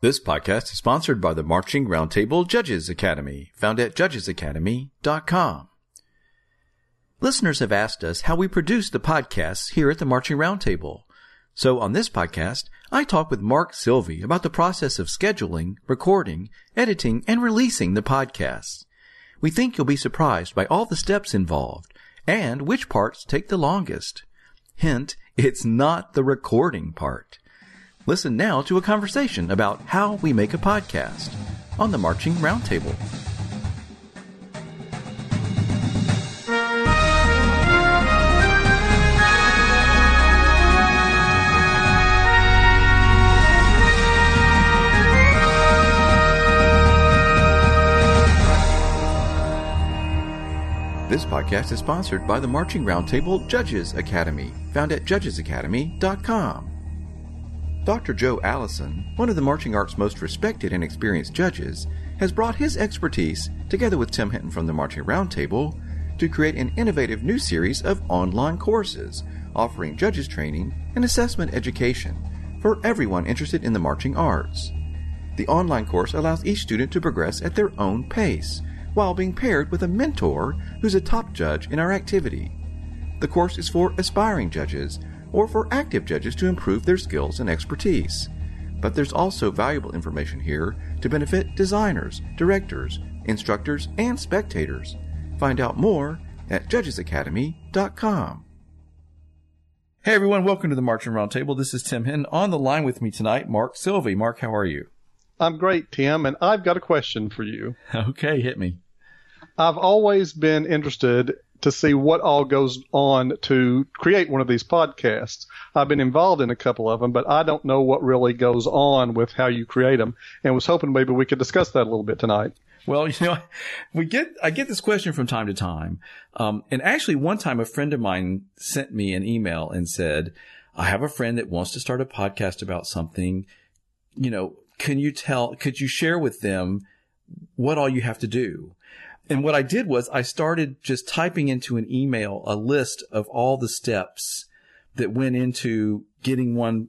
This podcast is sponsored by the Marching Roundtable Judges Academy, found at judgesacademy.com. Listeners have asked us how we produce the podcasts here at the Marching Roundtable. So on this podcast, I talk with Mark Silvey about the process of scheduling, recording, editing, and releasing the podcasts. We think you'll be surprised by all the steps involved and which parts take the longest. Hint, it's not the recording part. Listen now to a conversation about how we make a podcast on the Marching Roundtable. This podcast is sponsored by the Marching Roundtable Judges Academy, found at judgesacademy.com. Dr. Joe Allison, one of the marching arts most respected and experienced judges, has brought his expertise, together with Tim Hinton from the Marching Roundtable, to create an innovative new series of online courses offering judges training and assessment education for everyone interested in the marching arts. The online course allows each student to progress at their own pace while being paired with a mentor who's a top judge in our activity. The course is for aspiring judges or for active judges to improve their skills and expertise. But there's also valuable information here to benefit designers, directors, instructors, and spectators. Find out more at judgesacademy.com. Hey everyone, welcome to the Marching Roundtable. This is Tim Hinton. On the line with me tonight, Mark Silvey. Mark, how are you? I'm great, Tim, and I've got a question for you. Okay, hit me. I've always been interested to see what all goes on to create one of these podcasts. I've been involved in a couple of them, but I don't know what really goes on with how you create them, and was hoping maybe we could discuss that a little bit tonight. Well, you know, we get I get this question from time to time, um, and actually, one time a friend of mine sent me an email and said, "I have a friend that wants to start a podcast about something. You know, can you tell? Could you share with them what all you have to do?" And what I did was I started just typing into an email a list of all the steps that went into getting one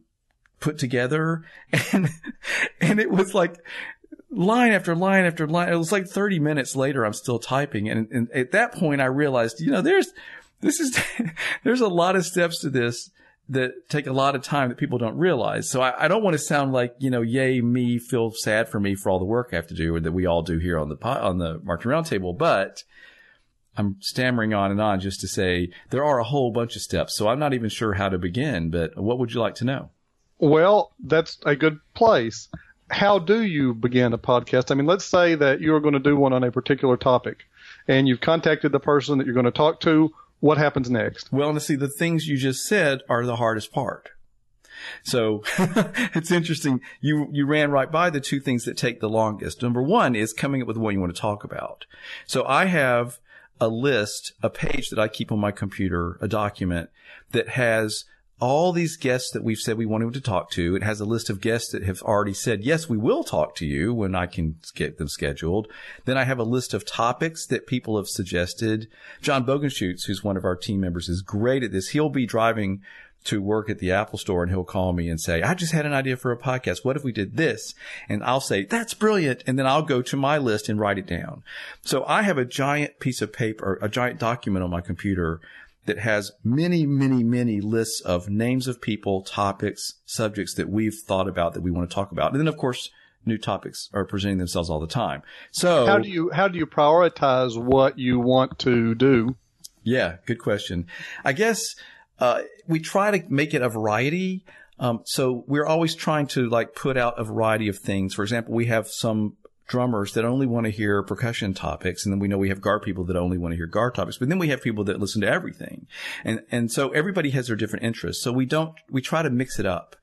put together. And, and it was like line after line after line. It was like 30 minutes later, I'm still typing. And, and at that point, I realized, you know, there's, this is, there's a lot of steps to this that take a lot of time that people don't realize. So I, I, don't want to sound like, you know, yay, me, feel sad for me for all the work I have to do or that we all do here on the, on the Marching Roundtable, but I'm stammering on and on just to say there are a whole bunch of steps. So I'm not even sure how to begin, but what would you like to know? Well, that's a good place. How do you begin a podcast? I mean, let's say that you're going to do one on a particular topic and you've contacted the person that you're going to talk to what happens next? Well, to see the things you just said are the hardest part. So it's interesting. You, you ran right by the two things that take the longest. Number one is coming up with what you want to talk about. So I have a list, a page that I keep on my computer, a document that has all these guests that we've said we wanted to talk to. It has a list of guests that have already said, yes, we will talk to you when I can get them scheduled. Then I have a list of topics that people have suggested. John Bogenschutz, who's one of our team members, is great at this. He'll be driving to work at the Apple store and he'll call me and say, I just had an idea for a podcast. What if we did this? And I'll say, that's brilliant. And then I'll go to my list and write it down. So I have a giant piece of paper, a giant document on my computer that has many, many, many lists of names of people, topics, subjects that we've thought about that we want to talk about. And then, of course, new topics are presenting themselves all the time. So how do you, how do you prioritize what you want to do? Yeah, good question. I guess, uh, we try to make it a variety. Um, so we're always trying to like put out a variety of things. For example, we have some drummers that only want to hear percussion topics. And then we know we have guard people that only want to hear guard topics, but then we have people that listen to everything. And, and so everybody has their different interests. So we don't, we try to mix it up.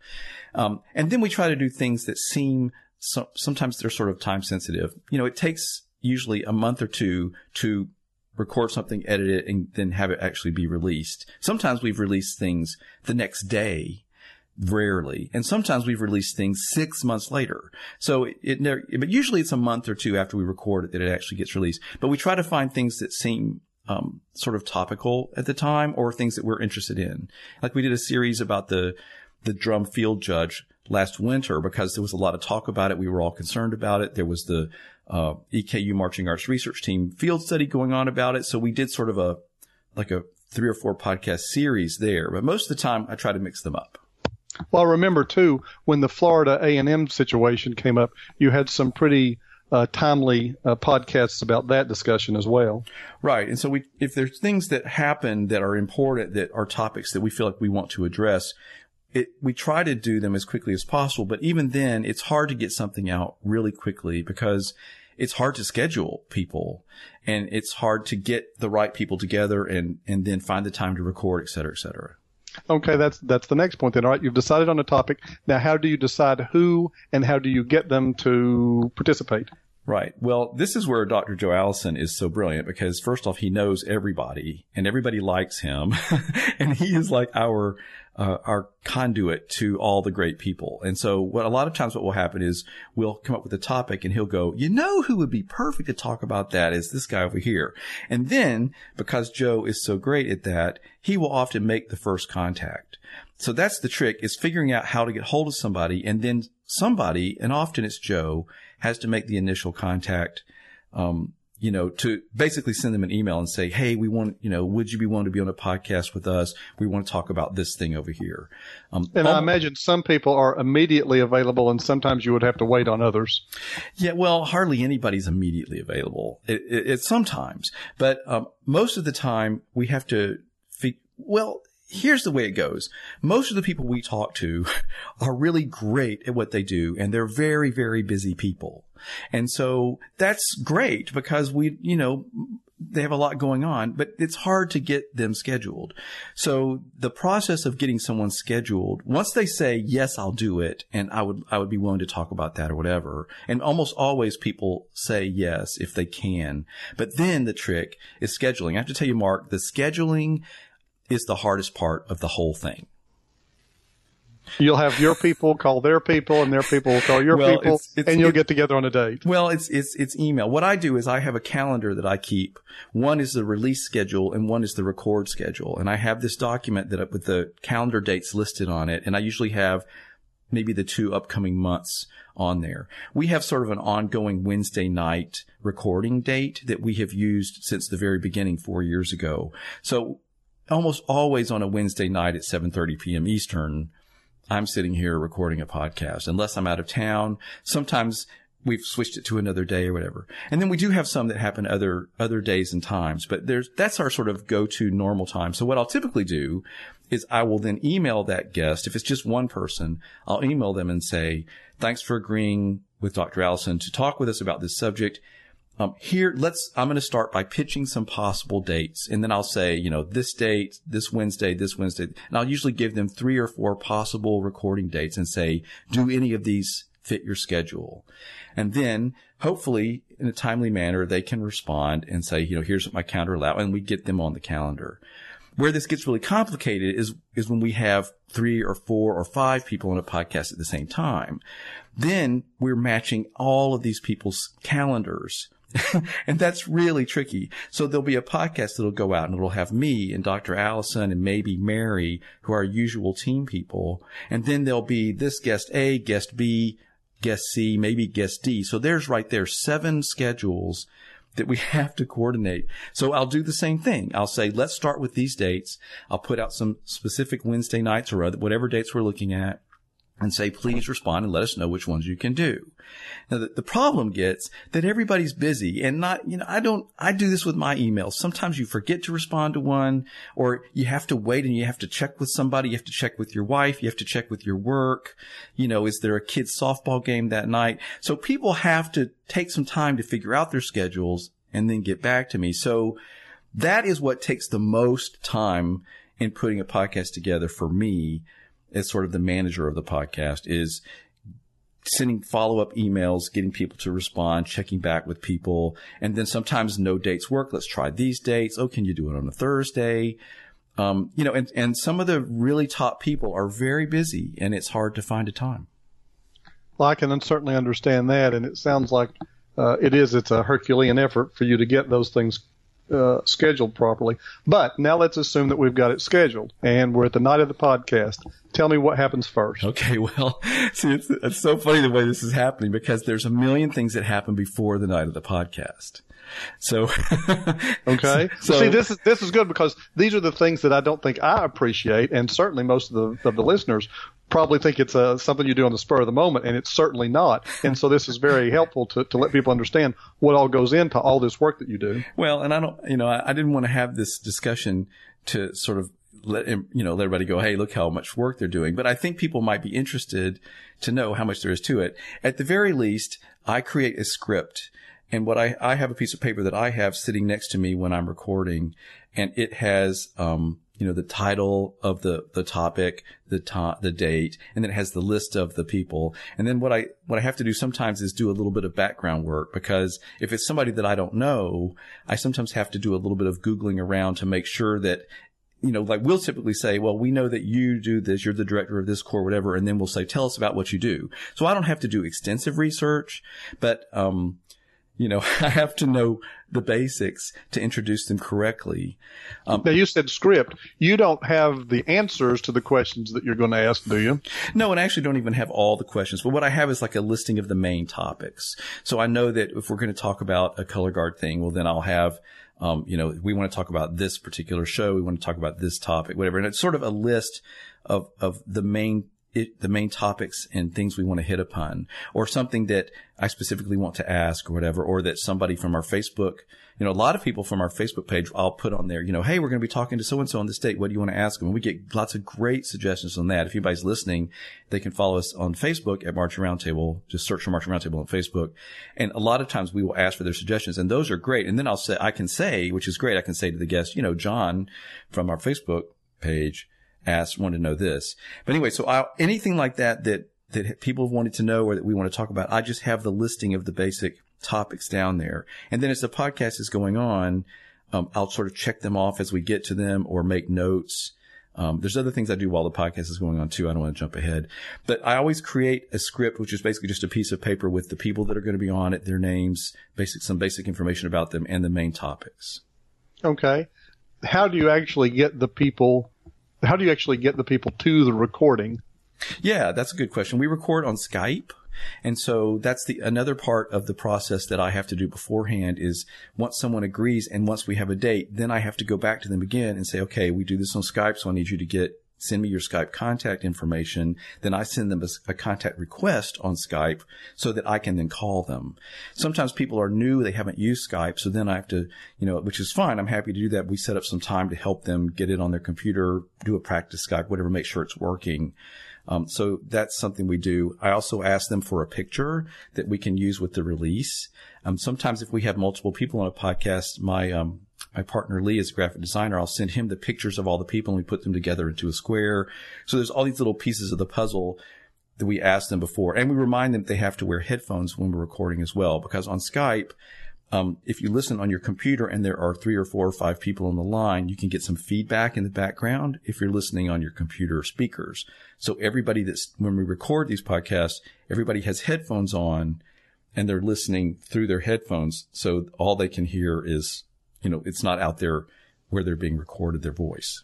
Um, and then we try to do things that seem, so, sometimes they're sort of time sensitive. You know, it takes usually a month or two to record something, edit it, and then have it actually be released. Sometimes we've released things the next day rarely. And sometimes we've released things six months later. So it, it but usually it's a month or two after we record it that it actually gets released. But we try to find things that seem um, sort of topical at the time or things that we're interested in. Like we did a series about the the drum field judge last winter because there was a lot of talk about it. We were all concerned about it. There was the uh, EKU Marching Arts Research Team field study going on about it. So we did sort of a like a three or four podcast series there. But most of the time, I try to mix them up. Well, remember too when the Florida A and M situation came up, you had some pretty uh, timely uh, podcasts about that discussion as well. Right. And so we, if there's things that happen that are important, that are topics that we feel like we want to address, it, we try to do them as quickly as possible. But even then, it's hard to get something out really quickly because it's hard to schedule people and it's hard to get the right people together and, and then find the time to record, et cetera, et cetera. Okay, that's that's the next point then. All right, you've decided on a topic. Now, how do you decide who and how do you get them to participate? Right. Well, this is where Dr. Joe Allison is so brilliant because first off, he knows everybody and everybody likes him. and he is like our, uh, our conduit to all the great people. And so what a lot of times what will happen is we'll come up with a topic and he'll go, you know, who would be perfect to talk about that is this guy over here. And then because Joe is so great at that, he will often make the first contact. So that's the trick is figuring out how to get hold of somebody and then somebody, and often it's Joe, has to make the initial contact, um, you know, to basically send them an email and say, Hey, we want, you know, would you be willing to be on a podcast with us? We want to talk about this thing over here. Um, and I imagine some people are immediately available and sometimes you would have to wait on others. Yeah. Well, hardly anybody's immediately available. It, it, it sometimes, but, um, most of the time we have to, fe- well, here's the way it goes. Most of the people we talk to are really great at what they do and they're very, very busy people. And so that's great because we, you know, they have a lot going on, but it's hard to get them scheduled. So the process of getting someone scheduled, once they say, yes, I'll do it. And I would, I would be willing to talk about that or whatever. And almost always people say yes if they can. But then the trick is scheduling. I have to tell you, Mark, the scheduling is the hardest part of the whole thing. You'll have your people call their people, and their people will call your well, people, it's, it's, and you'll get together on a date. Well, it's it's it's email. What I do is I have a calendar that I keep. One is the release schedule, and one is the record schedule. And I have this document that with the calendar dates listed on it, and I usually have maybe the two upcoming months on there. We have sort of an ongoing Wednesday night recording date that we have used since the very beginning four years ago. So almost always on a Wednesday night at 7:30 p.m. Eastern, I'm sitting here recording a podcast unless I'm out of town. Sometimes we've switched it to another day or whatever. And then we do have some that happen other other days and times, but there's that's our sort of go-to normal time. So what I'll typically do is I will then email that guest. If it's just one person, I'll email them and say, "Thanks for agreeing with Dr. Allison to talk with us about this subject. Um, here, let's, I'm going to start by pitching some possible dates. And then I'll say, you know, this date, this Wednesday, this Wednesday. And I'll usually give them three or four possible recording dates and say, do any of these fit your schedule? And then hopefully in a timely manner, they can respond and say, you know, here's what my calendar allow. And we get them on the calendar. Where this gets really complicated is, is when we have three or four or five people on a podcast at the same time. Then we're matching all of these people's calendars and that's really tricky. So there'll be a podcast that'll go out and it'll have me and Dr. Allison and maybe Mary, who are usual team people. And then there'll be this guest A, guest B, guest C, maybe guest D. So there's right there seven schedules that we have to coordinate. So I'll do the same thing. I'll say, let's start with these dates. I'll put out some specific Wednesday nights or other, whatever dates we're looking at and say, please respond and let us know which ones you can do. Now, the, the, problem gets that everybody's busy and not, you know, I don't, I do this with my emails. Sometimes you forget to respond to one or you have to wait and you have to check with somebody. You have to check with your wife. You have to check with your work. You know, is there a kid's softball game that night? So people have to take some time to figure out their schedules and then get back to me. So that is what takes the most time in putting a podcast together for me as sort of the manager of the podcast is sending follow up emails, getting people to respond, checking back with people. And then sometimes no dates work. Let's try these dates. Oh, can you do it on a Thursday? Um, you know, and, and some of the really top people are very busy and it's hard to find a time. Well, I can certainly understand that. And it sounds like uh, it is, it's a Herculean effort for you to get those things uh, scheduled properly. But now let's assume that we've got it scheduled and we're at the night of the podcast. Tell me what happens first. Okay, well, see, it's, it's so funny the way this is happening because there's a million things that happen before the night of the podcast. So, okay. So, see, this is this is good because these are the things that I don't think I appreciate, and certainly most of the of the listeners probably think it's uh, something you do on the spur of the moment, and it's certainly not. And so this is very helpful to, to let people understand what all goes into all this work that you do. Well, and I don't, you know, I, I didn't want to have this discussion to sort of let you know let everybody go, hey, look how much work they're doing. But I think people might be interested to know how much there is to it. At the very least, I create a script. And what I, I have a piece of paper that I have sitting next to me when I'm recording, and it has um, you know, the title of the, the topic, the to- the date, and then it has the list of the people. And then what I, what I have to do sometimes is do a little bit of background work because if it's somebody that I don't know, I sometimes have to do a little bit of Googling around to make sure that you know, like we'll typically say, well, we know that you do this, you're the director of this corps, whatever, and then we'll say, tell us about what you do. So I don't have to do extensive research, but, um, you know, I have to know the basics to introduce them correctly. Um, now you said script. You don't have the answers to the questions that you're going to ask, do you? No, and I actually don't even have all the questions. But what I have is like a listing of the main topics. So I know that if we're going to talk about a color guard thing, well, then I'll have um, you know, we want to talk about this particular show. We want to talk about this topic, whatever. And it's sort of a list of, of the main it, the main topics and things we want to hit upon or something that I specifically want to ask or whatever, or that somebody from our Facebook, you know, a lot of people from our Facebook page, I'll put on there, you know, Hey, we're going to be talking to so and so on this date. What do you want to ask them? And we get lots of great suggestions on that. If anybody's listening, they can follow us on Facebook at Marching Roundtable. Just search for Marching Roundtable on Facebook. And a lot of times we will ask for their suggestions and those are great. And then I'll say, I can say, which is great. I can say to the guest, you know, John from our Facebook page, asked, wanted to know this. But anyway, so I, anything like that that that people wanted to know or that we want to talk about, I just have the listing of the basic topics down there. And then as the podcast is going on, um, I'll sort of check them off as we get to them or make notes. Um, there's other things I do while the podcast is going on too. I don't want to jump ahead, but I always create a script, which is basically just a piece of paper with the people that are going to be on it, their names, basic, some basic information about them and the main topics. Okay. How do you actually get the people how do you actually get the people to the recording? Yeah, that's a good question. We record on Skype. And so that's the another part of the process that I have to do beforehand is once someone agrees and once we have a date, then I have to go back to them again and say, okay, we do this on Skype, so I need you to get send me your Skype contact information. Then I send them a, a, contact request on Skype so that I can then call them. Sometimes people are new. They haven't used Skype. So then I have to, you know, which is fine. I'm happy to do that. We set up some time to help them get it on their computer, do a practice Skype, whatever, make sure it's working. Um, so that's something we do. I also ask them for a picture that we can use with the release. Um, sometimes if we have multiple people on a podcast, my, um, my partner Lee is a graphic designer. I'll send him the pictures of all the people and we put them together into a square. So there's all these little pieces of the puzzle that we ask them before. And we remind them they have to wear headphones when we're recording as well, because on Skype, um, if you listen on your computer and there are three or four or five people on the line, you can get some feedback in the background if you're listening on your computer speakers. So everybody that's, when we record these podcasts, everybody has headphones on and they're listening through their headphones. So all they can hear is you know, it's not out there where they're being recorded their voice.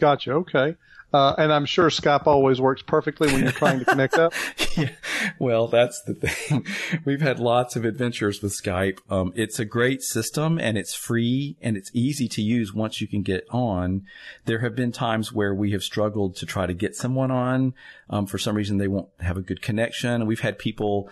Gotcha. Okay. Uh, and I'm sure Skype always works perfectly when you're trying to connect up. yeah. Well, that's the thing. We've had lots of adventures with Skype. Um, it's a great system and it's free and it's easy to use once you can get on. There have been times where we have struggled to try to get someone on. Um, for some reason they won't have a good connection. And we've had people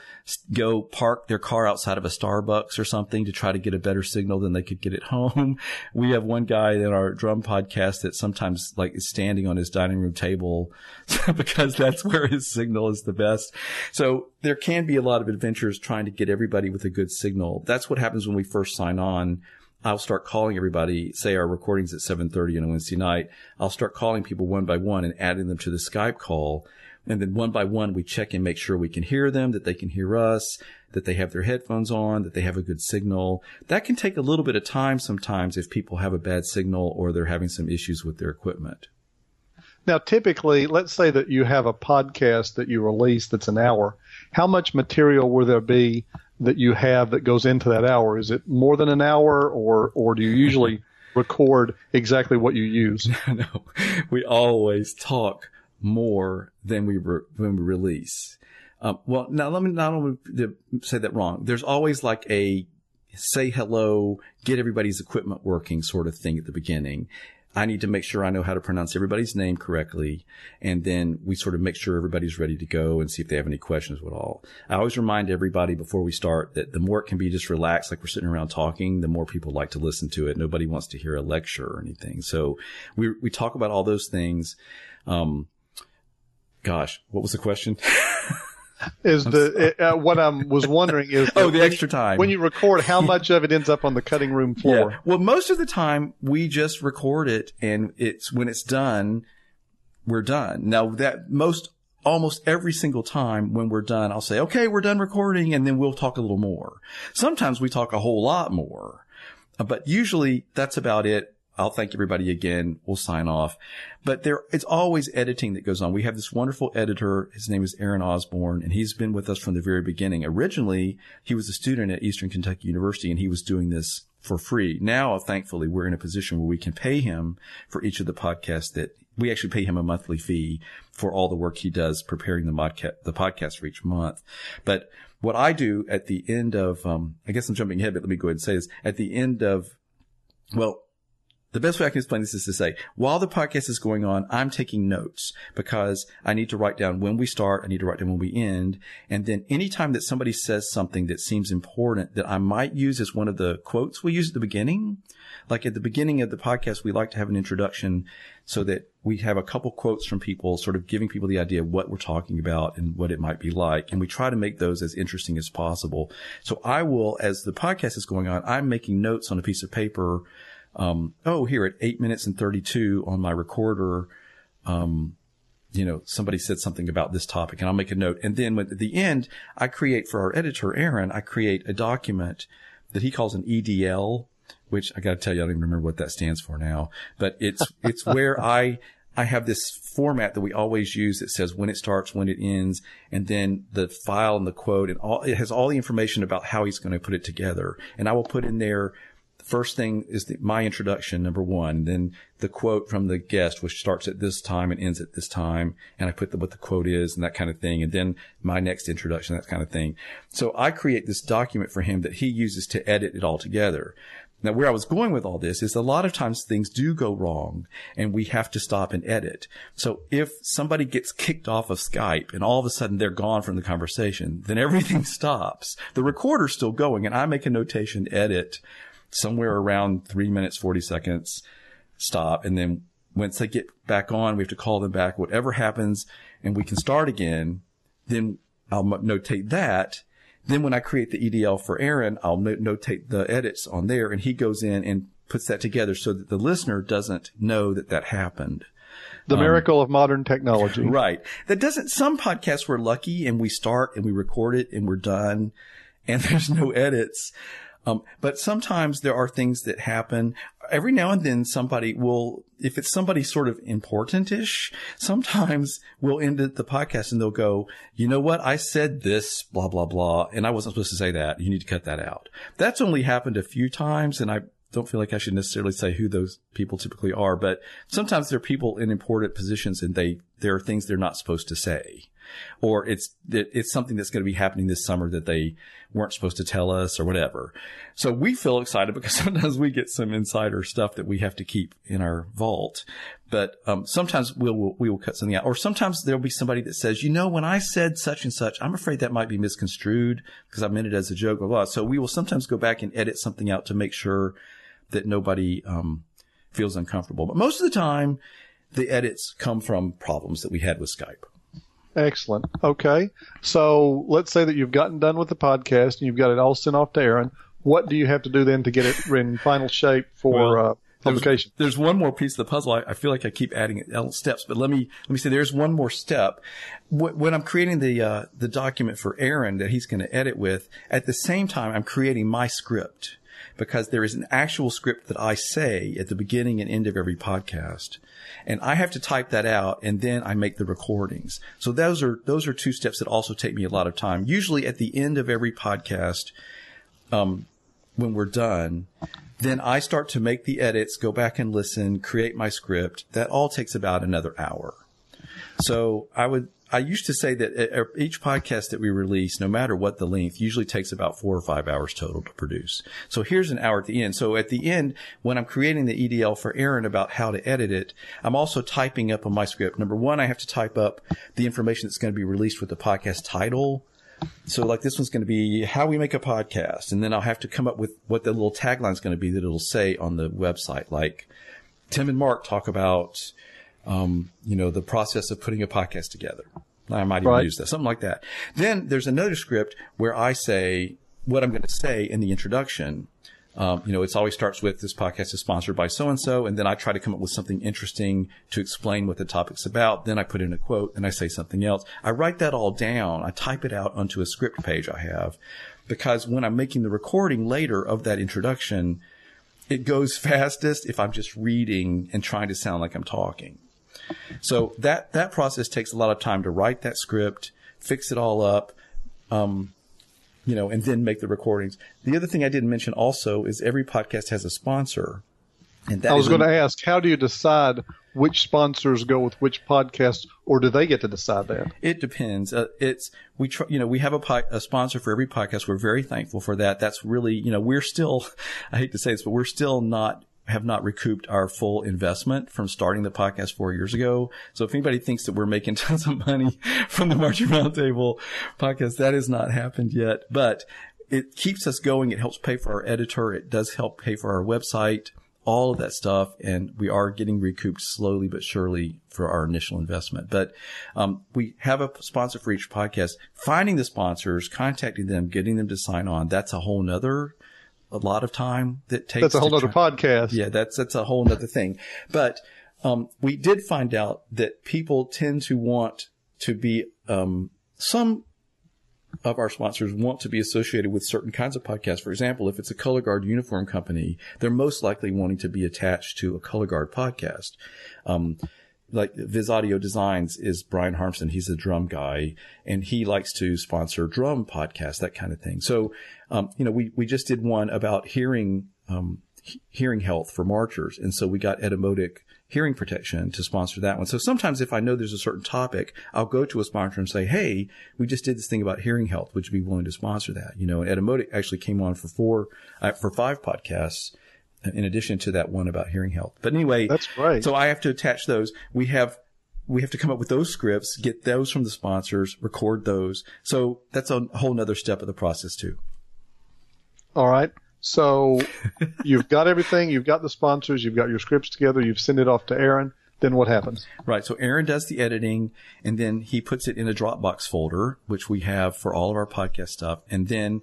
go park their car outside of a Starbucks or something to try to get a better signal than they could get at home. We have one guy in our drum podcast that sometimes like is standing on his dining dining room table because that's where his signal is the best. So there can be a lot of adventures trying to get everybody with a good signal. That's what happens when we first sign on. I'll start calling everybody, say our recording's at 7.30 on a Wednesday night. I'll start calling people one by one and adding them to the Skype call. And then one by one, we check and make sure we can hear them, that they can hear us, that they have their headphones on, that they have a good signal. That can take a little bit of time sometimes if people have a bad signal or they're having some issues with their equipment. Now, typically, let's say that you have a podcast that you release that's an hour. How much material will there be that you have that goes into that hour? Is it more than an hour, or or do you usually record exactly what you use? no, we always talk more than we re- when we release. Um, well, now let me not only say that wrong. There's always like a say hello, get everybody's equipment working sort of thing at the beginning. I need to make sure I know how to pronounce everybody's name correctly. And then we sort of make sure everybody's ready to go and see if they have any questions at all. I always remind everybody before we start that the more it can be just relaxed, like we're sitting around talking, the more people like to listen to it. Nobody wants to hear a lecture or anything. So we, we talk about all those things. Um, gosh, what was the question? is the uh, what I was wondering is oh the extra time when you record how much of it ends up on the cutting room floor. Yeah. Well, most of the time we just record it, and it's when it's done, we're done. Now that most almost every single time when we're done, I'll say, okay, we're done recording, and then we'll talk a little more. Sometimes we talk a whole lot more, but usually that's about it. I'll thank everybody again. We'll sign off. But there, it's always editing that goes on. We have this wonderful editor. His name is Aaron Osborne, and he's been with us from the very beginning. Originally, he was a student at Eastern Kentucky University, and he was doing this for free. Now, thankfully, we're in a position where we can pay him for each of the podcasts that we actually pay him a monthly fee for all the work he does preparing the podcast, the podcast for each month. But what I do at the end of, um, I guess I'm jumping ahead, but let me go ahead and say this. At the end of, well, the best way I can explain this is to say, while the podcast is going on, I'm taking notes because I need to write down when we start. I need to write down when we end. And then anytime that somebody says something that seems important that I might use as one of the quotes we use at the beginning, like at the beginning of the podcast, we like to have an introduction so that we have a couple quotes from people, sort of giving people the idea of what we're talking about and what it might be like. And we try to make those as interesting as possible. So I will, as the podcast is going on, I'm making notes on a piece of paper um, oh, here at eight minutes and 32 on my recorder, um, you know, somebody said something about this topic and I'll make a note. And then at the end, I create for our editor, Aaron, I create a document that he calls an EDL, which I got to tell you, I don't even remember what that stands for now, but it's, it's where I, I have this format that we always use that says when it starts, when it ends, and then the file and the quote and all, it has all the information about how he's going to put it together. And I will put in there first thing is the, my introduction, number one, then the quote from the guest, which starts at this time and ends at this time. And I put the, what the quote is and that kind of thing. And then my next introduction, that kind of thing. So I create this document for him that he uses to edit it all together. Now, where I was going with all this is a lot of times things do go wrong and we have to stop and edit. So if somebody gets kicked off of Skype and all of a sudden they're gone from the conversation, then everything stops. The recorder's still going and I make a notation edit somewhere around three minutes, 40 seconds, stop. And then once they get back on, we have to call them back, whatever happens, and we can start again. Then I'll notate that. Then when I create the EDL for Aaron, I'll notate the edits on there and he goes in and puts that together so that the listener doesn't know that that happened. The um, miracle of modern technology. Right. That doesn't, some podcasts we're lucky and we start and we record it and we're done and there's no edits. Um, but sometimes there are things that happen. Every now and then somebody will, if it's somebody sort of importantish, sometimes we'll end the podcast and they'll go, you know what? I said this, blah, blah, blah. And I wasn't supposed to say that. You need to cut that out. That's only happened a few times. And I don't feel like I should necessarily say who those people typically are, but sometimes there are people in important positions and they, there are things they're not supposed to say or it's it's something that's going to be happening this summer that they weren't supposed to tell us or whatever. So we feel excited because sometimes we get some insider stuff that we have to keep in our vault. But um, sometimes we'll, we'll we will cut something out, or sometimes there'll be somebody that says, you know, when I said such and such, I'm afraid that might be misconstrued because I meant it as a joke, blah blah. So we will sometimes go back and edit something out to make sure that nobody um, feels uncomfortable. But most of the time, the edits come from problems that we had with Skype. Excellent. Okay. So let's say that you've gotten done with the podcast and you've got it all sent off to Aaron. What do you have to do then to get it in final shape for? Well, uh, publication. There's, there's one more piece of the puzzle. I, I, feel like I keep adding steps, but let me let me say there's one more step. When I'm creating the uh, the document for Aaron that he's going to edit with, at the same time I'm creating my script because there is an actual script that I say at the beginning and end of every podcast. And I have to type that out and then I make the recordings. So those are, those are two steps that also take me a lot of time. Usually at the end of every podcast, um, when we're done, then I start to make the edits, go back and listen, create my script. That all takes about another hour. So I would, I used to say that uh, er, each podcast that we release, no matter what the length, usually takes about four or five hours total to produce. So here's an hour at the end. So at the end, when I'm creating the EDL for Aaron about how to edit it, I'm also typing up on my script. Number one, I have to type up the information that's going to be released with the podcast title. So like this one's going to be how we make a podcast. And then I'll have to come up with what the little tagline is going to be that it'll say on the website. Like Tim and Mark talk about um, you know, the process of putting a podcast together. I might even right. use that, something like that. Then there's another script where I say what I'm going to say in the introduction. Um, you know, it always starts with this podcast is sponsored by so and so, and then I try to come up with something interesting to explain what the topic's about. Then I put in a quote and I say something else. I write that all down. I type it out onto a script page I have because when I'm making the recording later of that introduction, it goes fastest if I'm just reading and trying to sound like I'm talking. So that that process takes a lot of time to write that script, fix it all up, um, you know, and then make the recordings. The other thing I didn't mention also is every podcast has a sponsor. And I was going to ask, how do you decide which sponsors go with which podcast, or do they get to decide that? It depends. Uh, it's we try, you know, we have a, po- a sponsor for every podcast. We're very thankful for that. That's really, you know, we're still, I hate to say this, but we're still not have not recouped our full investment from starting the podcast four years ago. So if anybody thinks that we're making tons of money from the Marching Roundtable podcast, that has not happened yet, but it keeps us going. It helps pay for our editor. It does help pay for our website, all of that stuff. And we are getting recouped slowly but surely for our initial investment. But, um, we have a sponsor for each podcast. Finding the sponsors, contacting them, getting them to sign on. That's a whole nother a lot of time that takes. That's a whole other podcast. Yeah, that's that's a whole other thing. But um, we did find out that people tend to want to be um, some of our sponsors want to be associated with certain kinds of podcasts. For example, if it's a color guard uniform company, they're most likely wanting to be attached to a color guard podcast. Um, like Viz Audio Designs is Brian Harmson. He's a drum guy and he likes to sponsor drum podcasts, that kind of thing. So, um, you know, we, we just did one about hearing, um, hearing health for marchers. And so we got Etymotic hearing protection to sponsor that one. So sometimes if I know there's a certain topic, I'll go to a sponsor and say, Hey, we just did this thing about hearing health. Would you be willing to sponsor that? You know, and Etymotic actually came on for four, uh, for five podcasts in addition to that one about hearing health. But anyway, that's right. So I have to attach those. We have we have to come up with those scripts, get those from the sponsors, record those. So that's a whole nother step of the process too. All right. So you've got everything. You've got the sponsors. You've got your scripts together. You've sent it off to Aaron. Then what happens? Right. So Aaron does the editing and then he puts it in a Dropbox folder, which we have for all of our podcast stuff. And then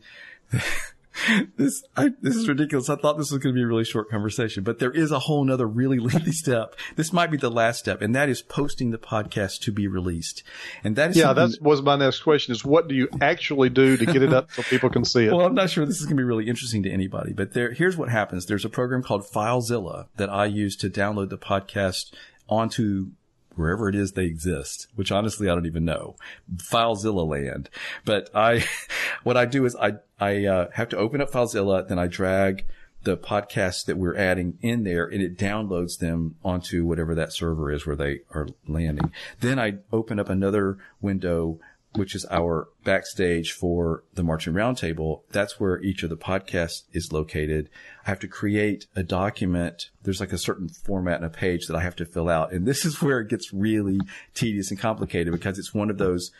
this I, this is ridiculous. I thought this was going to be a really short conversation, but there is a whole nother really lengthy step. This might be the last step, and that is posting the podcast to be released. And that is yeah, that was my next question: is what do you actually do to get it up so people can see it? Well, I'm not sure this is going to be really interesting to anybody, but there here's what happens. There's a program called FileZilla that I use to download the podcast onto wherever it is they exist, which honestly I don't even know, FileZilla land. But I, what I do is I I uh, have to open up FileZilla, then I drag the podcasts that we're adding in there and it downloads them onto whatever that server is where they are landing. Then I open up another window which is our backstage for the Marching Roundtable. That's where each of the podcasts is located. I have to create a document. There's like a certain format and a page that I have to fill out. And this is where it gets really tedious and complicated because it's one of those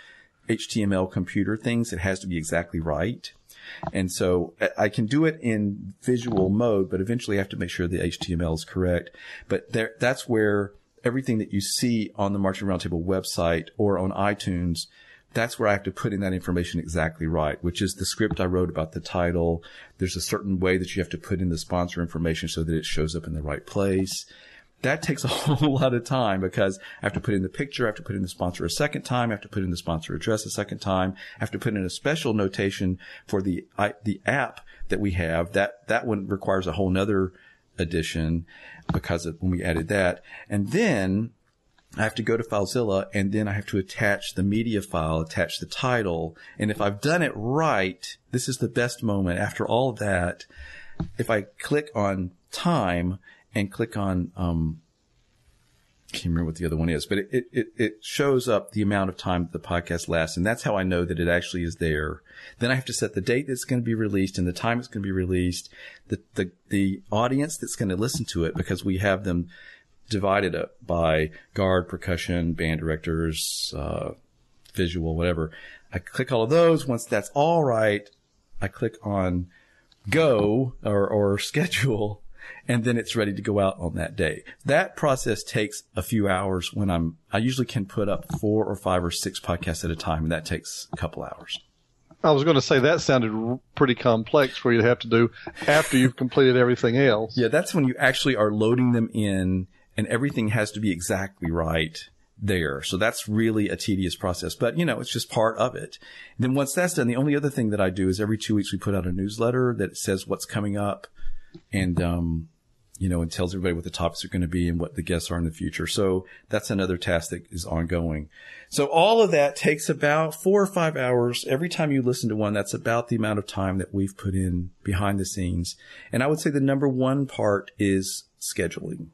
HTML computer things that has to be exactly right. And so uh, I can do it in visual mode, but eventually I have to make sure the HTML is correct. But there, that's where everything that you see on the Marching Roundtable website or on iTunes that's where I have to put in that information exactly right, which is the script I wrote about the title. There's a certain way that you have to put in the sponsor information so that it shows up in the right place. That takes a whole lot of time because I have to put in the picture, I have to put in the sponsor a second time, I have to put in the sponsor address a second time, I have to put in a special notation for the I, the app that we have. That that one requires a whole nother addition because of when we added that. And then I have to go to FileZilla and then I have to attach the media file, attach the title. And if I've done it right, this is the best moment after all that. If I click on time and click on, um, I can't remember what the other one is, but it, it, it shows up the amount of time that the podcast lasts. And that's how I know that it actually is there. Then I have to set the date that's going to be released and the time it's going to be released, the, the, the audience that's going to listen to it because we have them divided up by guard, percussion, band directors, uh, visual, whatever. I click all of those. Once that's all right, I click on go or, or schedule and then it's ready to go out on that day. That process takes a few hours when I'm, I usually can put up four or five or six podcasts at a time and that takes a couple hours. I was going to say that sounded pretty complex for you to have to do after you've completed everything else. Yeah, that's when you actually are loading them in and everything has to be exactly right there. So that's really a tedious process, but you know, it's just part of it. And then once that's done, the only other thing that I do is every two weeks we put out a newsletter that says what's coming up and, um, you know, and tells everybody what the topics are going to be and what the guests are in the future. So that's another task that is ongoing. So all of that takes about four or five hours. Every time you listen to one, that's about the amount of time that we've put in behind the scenes. And I would say the number one part is scheduling.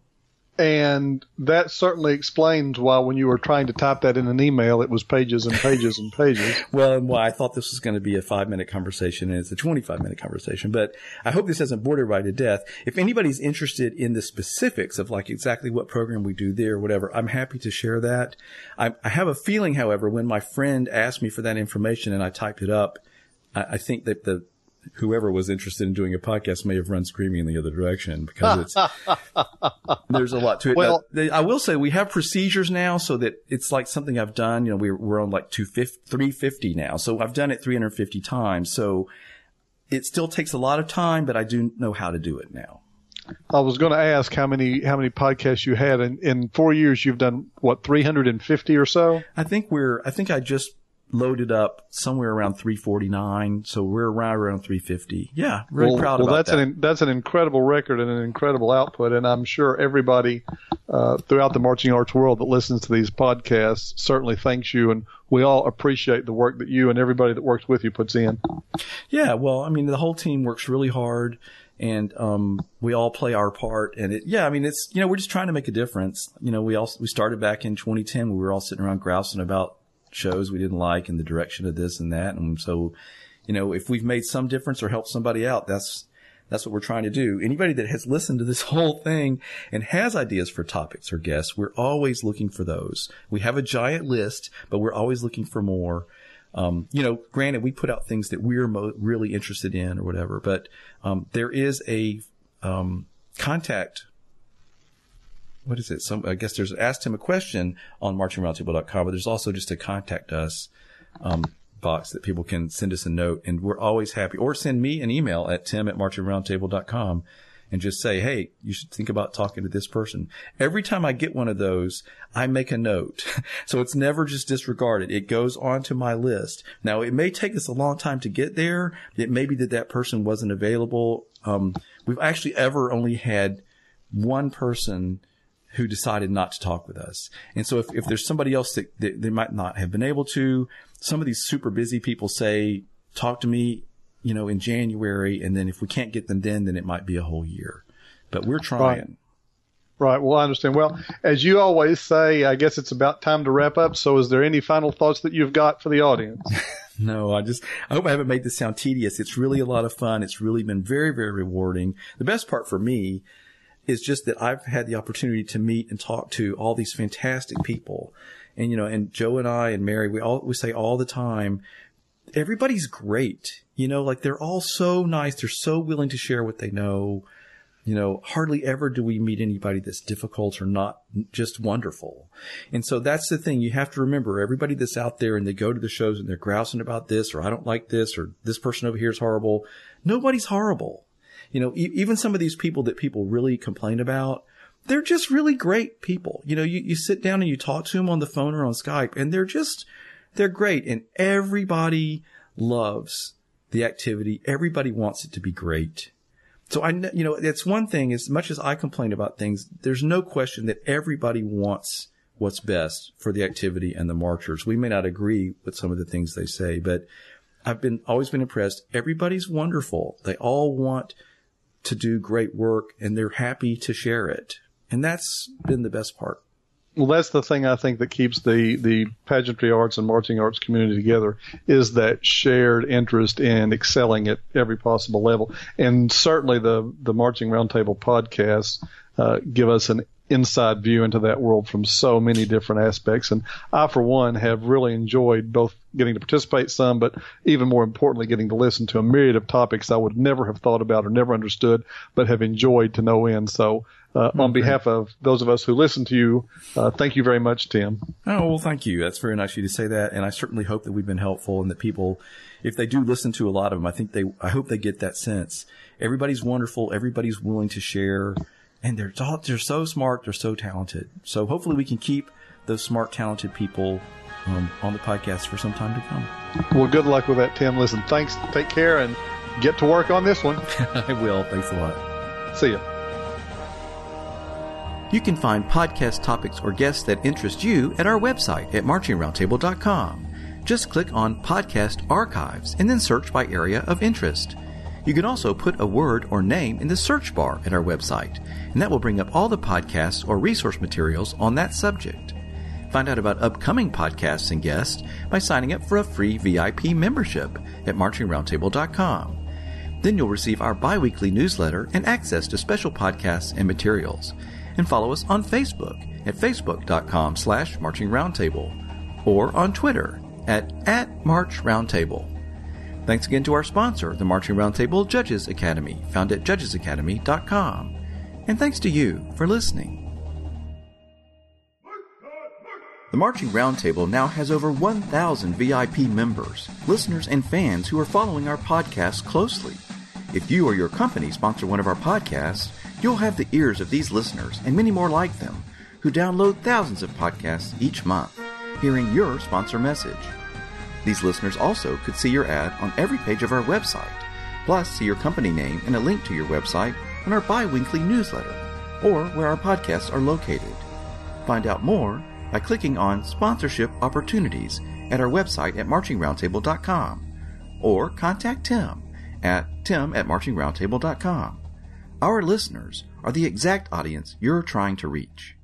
And that certainly explains why when you were trying to type that in an email, it was pages and pages and pages. well, and why I thought this was going to be a five minute conversation and it's a 25 minute conversation, but I hope this hasn't bored everybody to death. If anybody's interested in the specifics of like exactly what program we do there, whatever, I'm happy to share that. I, I have a feeling, however, when my friend asked me for that information and I typed it up, I, I think that the, whoever was interested in doing a podcast may have run screaming in the other direction because it's there's a lot to it. Well, now, I will say we have procedures now so that it's like something I've done. You know, we're we're on like 350 now, so I've done it 350 times. So it still takes a lot of time, but I do know how to do it now. I was going to ask how many how many podcasts you had, and in four years you've done what 350 or so. I think we're. I think I just loaded up somewhere around 349. So we're around around 350. Yeah, really well, proud well, about that's that. an that's an incredible record and an incredible output, and I'm sure everybody uh, throughout the marching arts world that listens to these podcasts certainly thanks you, and we all appreciate the work that you and everybody that works with you puts in. Yeah, well, I mean, the whole team works really hard and um, we all play our part. And it, yeah, I mean, it's you know, we're just trying to make a difference. You know, we all we started back in 2010. We were all sitting around grousing about shows we didn't like and the direction of this and that. And so, you know, if we've made some difference or helped somebody out, that's that's what we're trying to do. Anybody that has listened to this whole thing and has ideas for topics or guests, we're always looking for those. We have a giant list, but we're always looking for more. Um, you know, granted, we put out things that we're mo- really interested in or whatever, but um, there is a um, contact. What is it? Some I guess there's asked him a question on marchingroundtable.com, but there's also just a contact us um, box that people can send us a note, and we're always happy. Or send me an email at tim at marchingroundtable.com and just say, hey, you should think about talking to this person. Every time I get one of those, I make a note. so it's never just disregarded. It goes onto my list. Now, it may take us a long time to get there. It may be that that person wasn't available. Um, we've actually ever only had one person who decided not to talk with us. And so if, if there's somebody else that, that they might not have been able to, some of these super busy people say, talk to me you know, in January, and then if we can't get them then, then it might be a whole year. But we're trying. Right. right. Well, I understand. Well, as you always say, I guess it's about time to wrap up. So, is there any final thoughts that you've got for the audience? no, I just I hope I haven't made this sound tedious. It's really a lot of fun. It's really been very, very rewarding. The best part for me is just that I've had the opportunity to meet and talk to all these fantastic people. And you know, and Joe and I and Mary, we all we say all the time, everybody's great. You know, like they're all so nice. They're so willing to share what they know. You know, hardly ever do we meet anybody that's difficult or not just wonderful. And so that's the thing. You have to remember everybody that's out there and they go to the shows and they're grousing about this or I don't like this or this person over here is horrible. Nobody's horrible. You know, e- even some of these people that people really complain about, they're just really great people. You know, you, you sit down and you talk to them on the phone or on Skype and they're just, they're great. And everybody loves the activity. Everybody wants it to be great. So I, you know, it's one thing, as much as I complain about things, there's no question that everybody wants what's best for the activity and the marchers. We may not agree with some of the things they say, but I've been, always been impressed. Everybody's wonderful. They all want to do great work and they're happy to share it. And that's been the best part. Well, that's the thing I think that keeps the, the pageantry arts and marching arts community together is that shared interest in excelling at every possible level. And certainly the, the Marching Roundtable podcasts uh, give us an inside view into that world from so many different aspects. And I, for one, have really enjoyed both getting to participate some, but even more importantly, getting to listen to a myriad of topics I would never have thought about or never understood, but have enjoyed to no end. So uh, on behalf of those of us who listen to you, uh, thank you very much, Tim. Oh, well, thank you. That's very nice of you to say that. And I certainly hope that we've been helpful and that people, if they do listen to a lot of them, I think they, I hope they get that sense. Everybody's wonderful. Everybody's willing to share and they're, they're so smart. They're so talented. So hopefully we can keep those smart, talented people um, on the podcast for some time to come. Well, good luck with that, Tim. Listen, thanks. Take care and get to work on this one. I will. Thanks a lot. See ya. You can find podcast topics or guests that interest you at our website at marchingroundtable.com. Just click on Podcast Archives and then search by area of interest. You can also put a word or name in the search bar at our website, and that will bring up all the podcasts or resource materials on that subject. Find out about upcoming podcasts and guests by signing up for a free VIP membership at marchingroundtable.com. Then you'll receive our biweekly newsletter and access to special podcasts and materials and follow us on Facebook at facebook.com slash marchingroundtable or on Twitter at, at marchroundtable. Thanks again to our sponsor, the Marching Roundtable Judges Academy, found at judgesacademy.com. And thanks to you for listening. The Marching Roundtable now has over 1,000 VIP members, listeners, and fans who are following our podcast closely. If you or your company sponsor one of our podcasts, You'll have the ears of these listeners and many more like them who download thousands of podcasts each month, hearing your sponsor message. These listeners also could see your ad on every page of our website, plus see your company name and a link to your website on our bi weekly newsletter or where our podcasts are located. Find out more by clicking on Sponsorship Opportunities at our website at marchingroundtable.com or contact Tim at tim at marchingroundtable.com. Our listeners are the exact audience you're trying to reach.